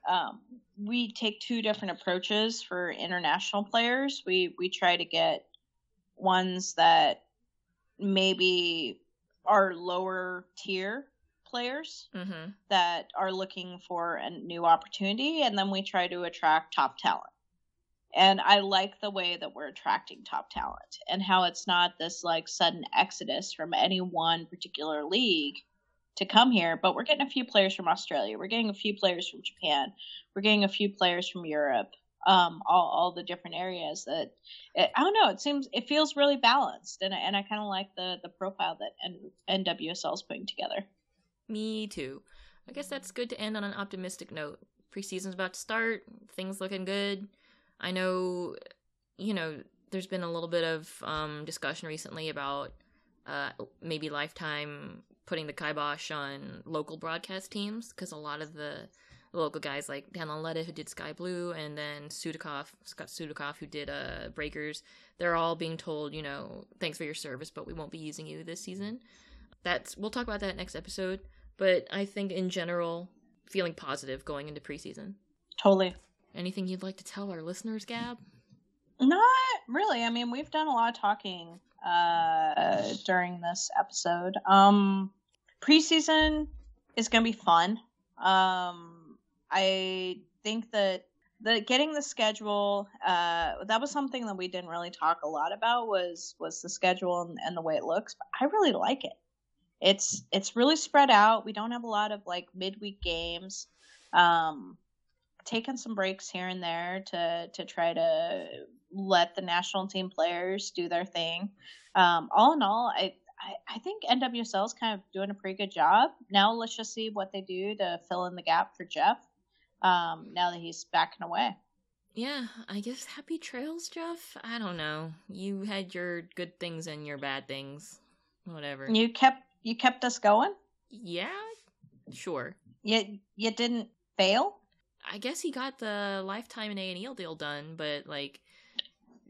um, we take two different approaches for international players. We we try to get ones that maybe are lower tier players Mhm. that are looking for a new opportunity, and then we try to attract top talent. And I like the way that we're attracting top talent and how it's not this like sudden exodus from any one particular league to come here, but we're getting a few players from Australia, we're getting a few players from Japan, we're getting a few players from Europe, um, all, all the different areas that it, I don't know. It seems it feels really balanced, and I- and I kind of like the the profile that N, NWSL is putting together. Me too. I guess that's good to end on an optimistic note. Preseason's about to start. Things looking good. I know, you know, there's been a little bit of um, discussion recently about uh, maybe Lifetime putting the kibosh on local broadcast teams because a lot of the local guys like Dan Lauletta who did Sky Blue and then Sudakov, Scott Sudakov who did uh, Breakers, they're all being told, you know, thanks for your service, but we won't be using you this season. That's we'll talk about that next episode. But I think in general, feeling positive going into preseason. Totally. Anything you'd like to tell our listeners, Gab? Not really. I mean, we've done a lot of talking uh, during this episode. Um, preseason is going to be fun. Um, I think that the getting the schedule uh, that was something that we didn't really talk a lot about was was the schedule and, and the way it looks. But I really like it. It's it's really spread out. We don't have a lot of like midweek games. Um, taking some breaks here and there to to try to let the national team players do their thing. Um, all in all, I, I I think NWSL is kind of doing a pretty good job. Now let's just see what they do to fill in the gap for Jeff. Um, now that he's backing away. Yeah, I guess happy trails, Jeff. I don't know. You had your good things and your bad things. Whatever. You kept you kept us going. Yeah, sure. You you didn't fail. I guess he got the lifetime and A and E deal done, but like,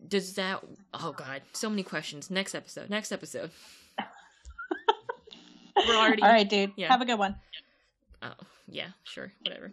does that? Oh God, so many questions. Next episode. Next episode. We're already. All right, dude. yeah. Have a good one. Oh yeah, sure, whatever.